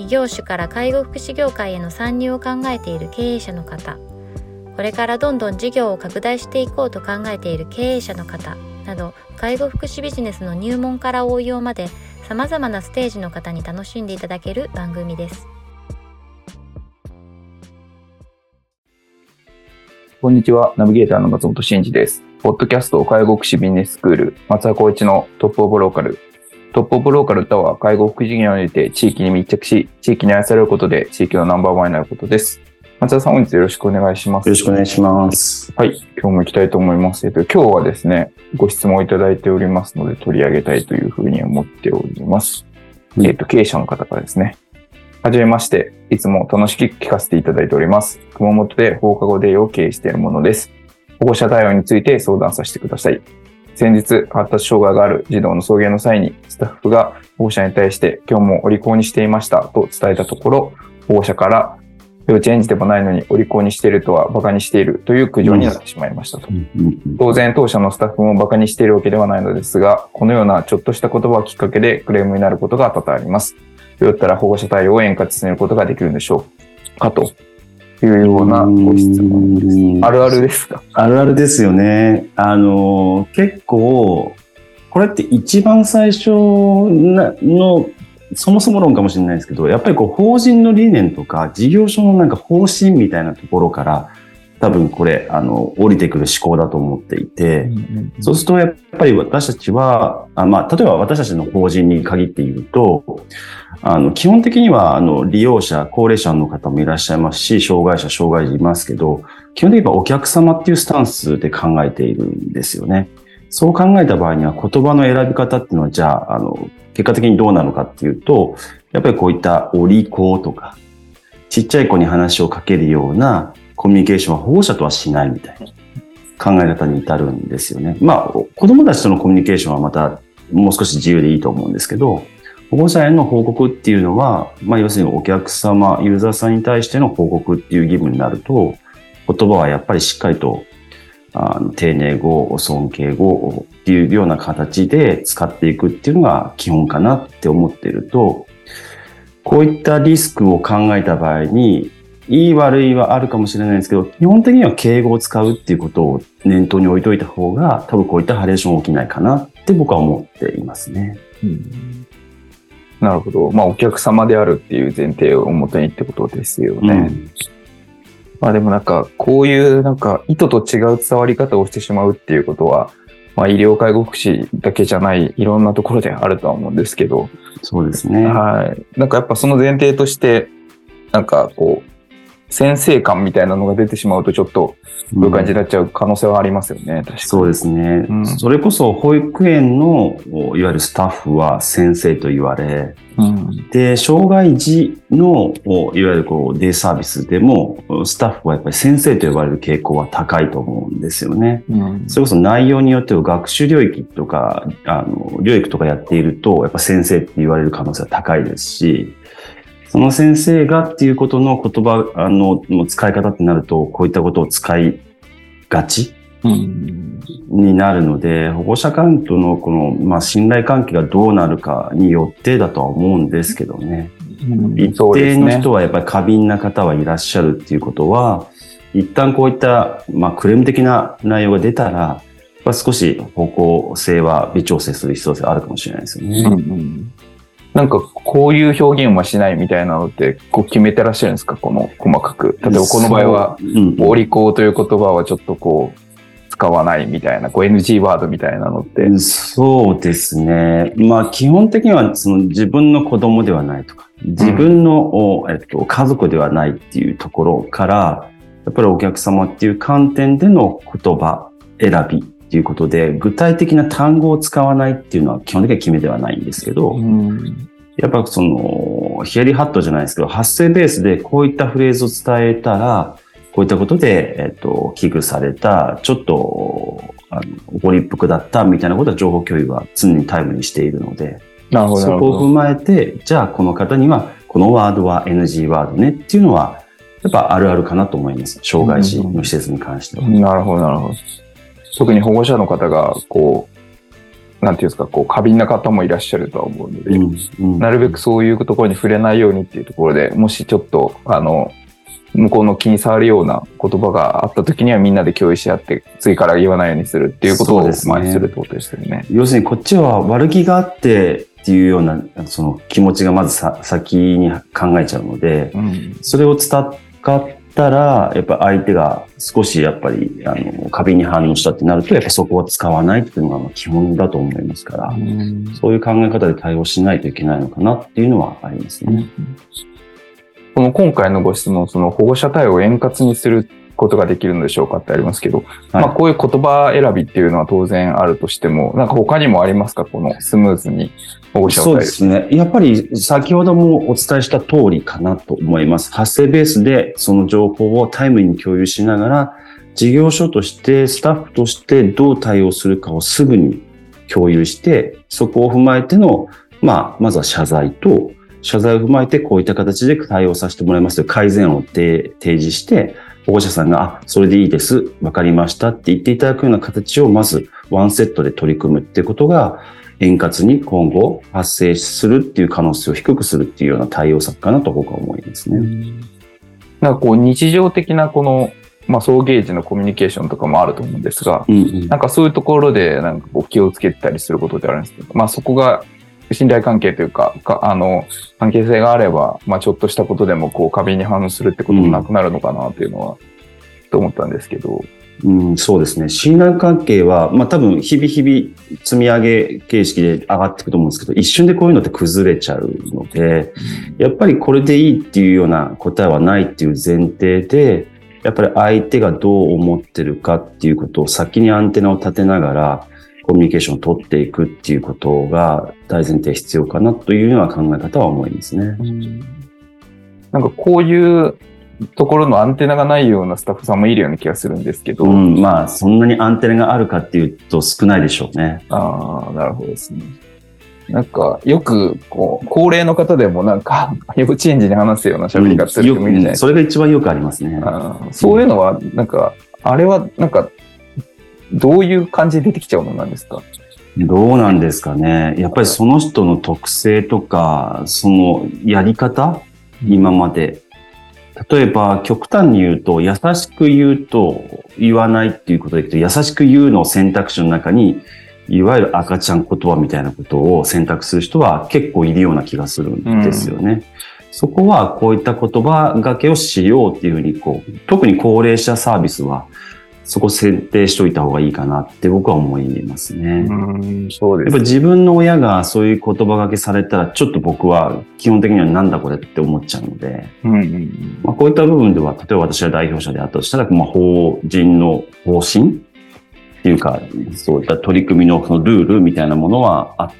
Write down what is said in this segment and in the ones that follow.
異業種から介護福祉業界への参入を考えている経営者の方これからどんどん事業を拡大していこうと考えている経営者の方など介護福祉ビジネスの入門から応用までさまざまなステージの方に楽しんでいただける番組です。こんにちは、ナビゲーターの松本慎二です。ポッドキャスト介護福祉ビジネススクール、松田光一のトップオブローカル。トップオブローカルとは、介護福祉事業において地域に密着し、地域に愛されることで地域のナンバーワンになることです。松田さん、本日よろしくお願いします。よろしくお願いします。はい、今日も行きたいと思います。えっと、今日はですね、ご質問いただいておりますので、取り上げたいというふうに思っております。えっと、経営者の方からですね。はじめまして。いつも楽しく聞かせていただいております。熊本で放課後デーを経営しているものです。保護者対応について相談させてください。先日、発達障害がある児童の送迎の際に、スタッフが保護者に対して今日もお利口にしていましたと伝えたところ、保護者から幼稚園児でもないのにお利口にしているとは馬鹿にしているという苦情になってしまいましたと。当然当社のスタッフも馬鹿にしているわけではないのですが、このようなちょっとした言葉をきっかけでクレームになることが多々あります。どうやったら保護者対応を円滑に進めることができるんでしょうかというようなご質問です。あるあるですか？あるあるですよね。あの、結構、これって一番最初のそもそも論かもしれないですけど、やっぱりこう法人の理念とか事業所のなんか方針みたいなところから多分これ、あの、降りてくる思考だと思っていて、そうするとやっぱり私たちは、あまあ、例えば私たちの法人に限って言うと、あの、基本的には、あの、利用者、高齢者の方もいらっしゃいますし、障害者、障害児いますけど、基本的にはお客様っていうスタンスで考えているんですよね。そう考えた場合には言葉の選び方っていうのは、じゃあ、あの、結果的にどうなのかっていうと、やっぱりこういったお利口とか、ちっちゃい子に話をかけるようなコミュニケーションは保護者とはしないみたいな考え方に至るんですよね。まあ、子供たちとのコミュニケーションはまたもう少し自由でいいと思うんですけど、保護者への報告っていうのは、まあ、要するにお客様、ユーザーさんに対しての報告っていう義務になると、言葉はやっぱりしっかりとあの丁寧語、尊敬語っていうような形で使っていくっていうのが基本かなって思ってると、こういったリスクを考えた場合に、いい悪いはあるかもしれないんですけど、基本的には敬語を使うっていうことを念頭に置いといた方が、多分こういったハレーション起きないかなって僕は思っていますね。うん、なるほど。まあ、お客様であるっていう前提をもとにってことですよね。うんまあでもなんか、こういうなんか意図と違う伝わり方をしてしまうっていうことは、まあ医療介護福祉だけじゃないいろんなところであるとは思うんですけど。そうですね。はい。なんかやっぱその前提として、なんかこう、先生感みたいなのが出てしまうとちょっとそういう感じになっちゃう可能性はありますよね。うん、そうですね、うん、それこそ保育園のいわゆるスタッフは先生と言われ、うん、で、障害児のいわゆるこうデイサービスでもスタッフはやっぱり先生と呼ばれる傾向は高いと思うんですよね。それこそ内容によっては学習領域とか、あの、領域とかやっていると、やっぱ先生って言われる可能性は高いですし、その先生がっていうことの言葉、あの、使い方ってなると、こういったことを使いがち、うん、になるので、保護者間とのこの、まあ、信頼関係がどうなるかによってだとは思うんですけどね。うん、一定の人はやっぱり過敏な方はいらっしゃるっていうことは、一旦こういった、まあ、クレーム的な内容が出たら、少し方向性は微調整する必要性あるかもしれないですよね。うんうんなんかこういう表現はしないみたいなのってこう決めてらっしゃるんですか？この細かく。例えばこの場合は、お利口という言葉はちょっとこう、使わないみたいな、こう NG ワードみたいなのって。そうですね。まあ基本的にはその自分の子供ではないとか、自分の、うん、えっと、家族ではないっていうところから、やっぱりお客様っていう観点での言葉選びっていうことで、具体的な単語を使わないっていうのは基本的には決めではないんですけど、うん、やっぱその、の、ヒヤリハットじゃないですけど、発声ベースでこういったフレーズを伝えたら、こういったことで、えっと、危惧された、ちょっと、あの、ご立腹だったみたいなことは情報共有は常にタイムにしているので、なるほど。そこを踏まえて、じゃあこの方には、このワードは NG ワードねっていうのは、やっぱあるあるかなと思います。障害児の施設に関しては。なるほど、なるほど。特に保護者の方が、こう、なんていうんですか、こう、過敏な方もいらっしゃるとは思うので、うんうんなるべくそういうところに触れないようにっていうところで、もしちょっと、あの、向こうの気に障るような言葉があった時にはみんなで共有し合って、次から言わないようにするっていうことを前にするってことですよね。要するにこっちは悪気があってっていうような、その気持ちがまずさ先に考えちゃうので、うん。それを伝ったら、やっぱ相手が少しやっぱり、あの、過敏に反応したってなると、やっぱそこは使わないっていうのがまあ基本だと思いますから、そういう考え方で対応しないといけないのかなっていうのはありますね。この今回のご質問、その保護者対応を円滑にすることができるのでしょうかってありますけど、まあこういう言葉選びっていうのは当然あるとしても、なんか他にもありますか？このスムーズに保護者をそうですね。やっぱり先ほどもお伝えした通りかなと思います。発生ベースでその情報をタイムに共有しながら、事業所として、スタッフとしてどう対応するかをすぐに共有して、そこを踏まえての、まあ、まずは謝罪と、謝罪を踏まえてこういった形で対応させてもらいますと改善を提提示して、保護者さんが、あ、それでいいです、わかりましたって言っていただくような形をまずワンセットで取り組むっていうことが、円滑に今後発生するっていう可能性を低くするっていうような対応策かなと僕は思いますね。なんかこう日常的なこの、まあ、送迎時のコミュニケーションとかもあると思うんですが、うんうん。なんかそういうところでなんかこう気をつけたりすることってあるんですけど、まあそこが信頼関係というか、かあの、関係性があれば、まあちょっとしたことでもこう過敏に反応するってこともなくなるのかなっていうのは、と思ったんですけど。うん、そうですね。信頼関係は、まあ多分日々日々積み上げ形式で上がっていくと思うんですけど、一瞬でこういうのって崩れちゃうので、やっぱりこれでいいっていうような答えはないっていう前提で、やっぱり相手がどう思ってるかっていうことを先にアンテナを立てながら、コミュニケーションを取っていくっていうことが大前提必要かなというような考え方は思いますね。なんかこういうところのアンテナがないようなスタッフさんもいるような気がするんですけど、うん、まあそんなにアンテナがあるかっていうと少ないでしょうね。ああ、なるほどですね。なんか、よく、こう、高齢の方でもなんか、幼稚園児に話すような喋り方する人もいるじゃないですか。それが一番よくありますね。そういうのは、なんか、あれは、なんか、どういう感じで出てきちゃうものなんですか？どうなんですかね。やっぱりその人の特性とか、そのやり方？今まで。例えば、極端に言うと、優しく言うと言わないっていうことでいくと、優しく言うの選択肢の中に、いわゆる赤ちゃん言葉みたいなことを選択する人は結構いるような気がするんですよね。そこはこういった言葉がけをしようっていうふうに、こう、特に高齢者サービスは、そこ設定しといた方がいいかなって僕は思いますね。うん、そうやっぱ自分の親がそういう言葉がけされたら、ちょっっと僕は基本的にはなんだこれって思っちゃうので、うんうんまあ、こういった部分では、例えば私が代表者であったとしたら、まあ、法人の方針っていうか、そういった取り組みのそのルールみたいなものはあっ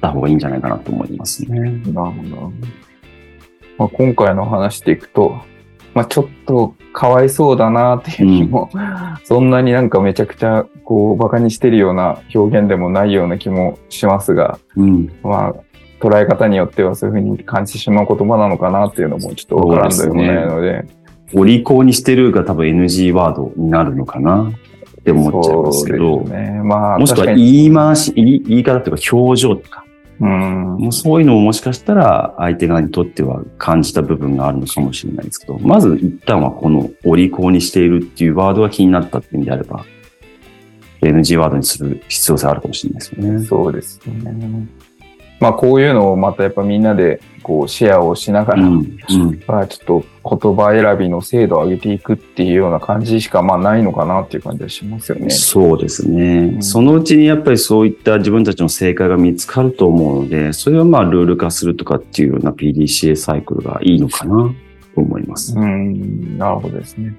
た方がいいんじゃないかなと思いますね。うん。なるほど。まあ、今回の話でいくと、まあ、ちょっとかわいそうだなっていう気も、そんなになんかめちゃくちゃこうバカにしてるような表現でもないような気もしますが、うん。まあ、捉え方によってはそういうふうに感じてしまう言葉なのかなっていうのもちょっとわからんでもないので、お利口にしてるが多分 NG ワードになるのかなって思っちゃいますけど、ね。まあ、もしくは言い回し、言い言い方というか表情とか、うん。もうそういうのももしかしたら相手側にとっては感じた部分があるのかもしれないですけど、まず一旦はこのお利口にしているっていうワードが気になったっていうんであれば、NG ワードにする必要性あるかもしれないですよね。そうですね。まあ、こういうのをまたやっぱみんなでこうシェアをしながら、うん。うん。まあ、ちょっと言葉選びの精度を上げていくっていうような感じしかまあないのかなっていう感じはしますよね。そうですね、んそのうちにやっぱりそういった自分たちの正解が見つかると思うので、それをまあルール化するとかっていうような PDCA サイクルがいいのかなと思います。うん、なるほどですね。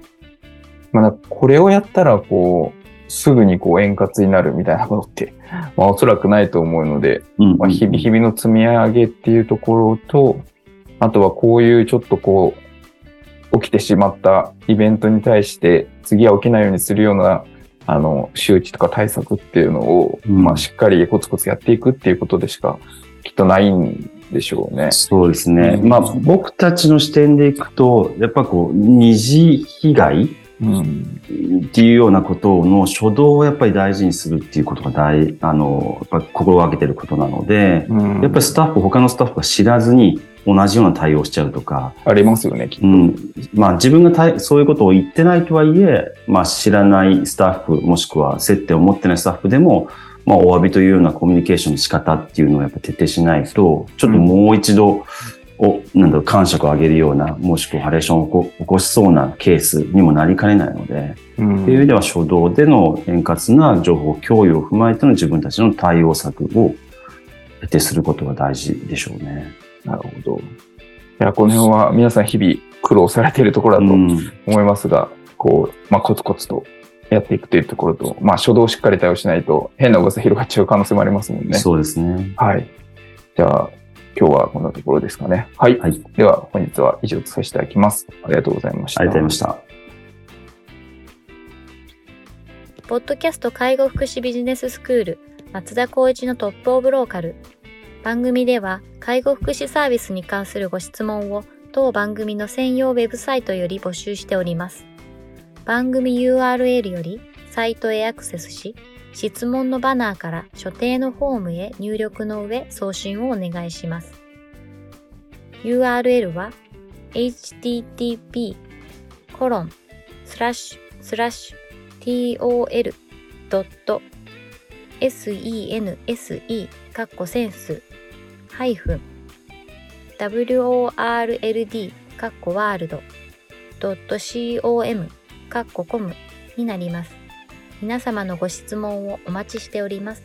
まあ、これをやったらこう、すぐにこう円滑になるみたいなことって、まあおそらくないと思うので、うんまあ、日々日々の積み上げっていうところと、あとはこういうちょっとこう、起きてしまったイベントに対して、次は起きないようにするような、あの、周知とか対策っていうのを、うんまあ、しっかりコツコツやっていくっていうことでしか、きっとないんでしょうね。そうですね。うんまあ、僕たちの視点でいくと、やっぱこう、二次被害うん。っていうようなことの初動をやっぱり大事にするっていうことが大、あの、やっぱり心がけてることなので、うんやっぱりスタッフ、他のスタッフが知らずに同じような対応しちゃうとか、ありますよね、きっと。うん。まあ自分が対そういうことを言ってないとはいえ、まあ知らないスタッフ、もしくは接点を持ってないスタッフでも、まあお詫びというようなコミュニケーションの仕方っていうのをやっぱ徹底しないと、ちょっともう一度、お、なんだろう、感触を上げるような、もしくはハレーションを起こしそうなケースにもなりかねないので、うんっていう意味では初動での円滑な情報共有を踏まえての自分たちの対応策を徹底することが大事でしょうね。なるほど。いや、この辺は皆さん日々苦労されているところだとうん思いますが、こう、まあ、コツコツとやっていくというところと、まあ、初動をしっかり対応しないと変な噂広がっちゃう可能性もありますもんね。そうですね。はい。じゃあ、今日はこんなところですかね。はい。はい。では、本日は以上とさせていただきます。ありがとうございました。ありがとうございました。ポッドキャスト介護福祉ビジネススクール松田光一のトップオブローカル。番組では介護福祉サービスに関するご質問を当番組の専用ウェブサイトより募集しております。番組 URL よりサイトへアクセスし、質問のバナーから所定のフォームへ入力の上送信をお願いします。URL は http コロンスラッシュスラッシュ tol.sense かっこセンスハイフン world かっこワールド .com かっこコムになります。皆様のご質問をお待ちしております。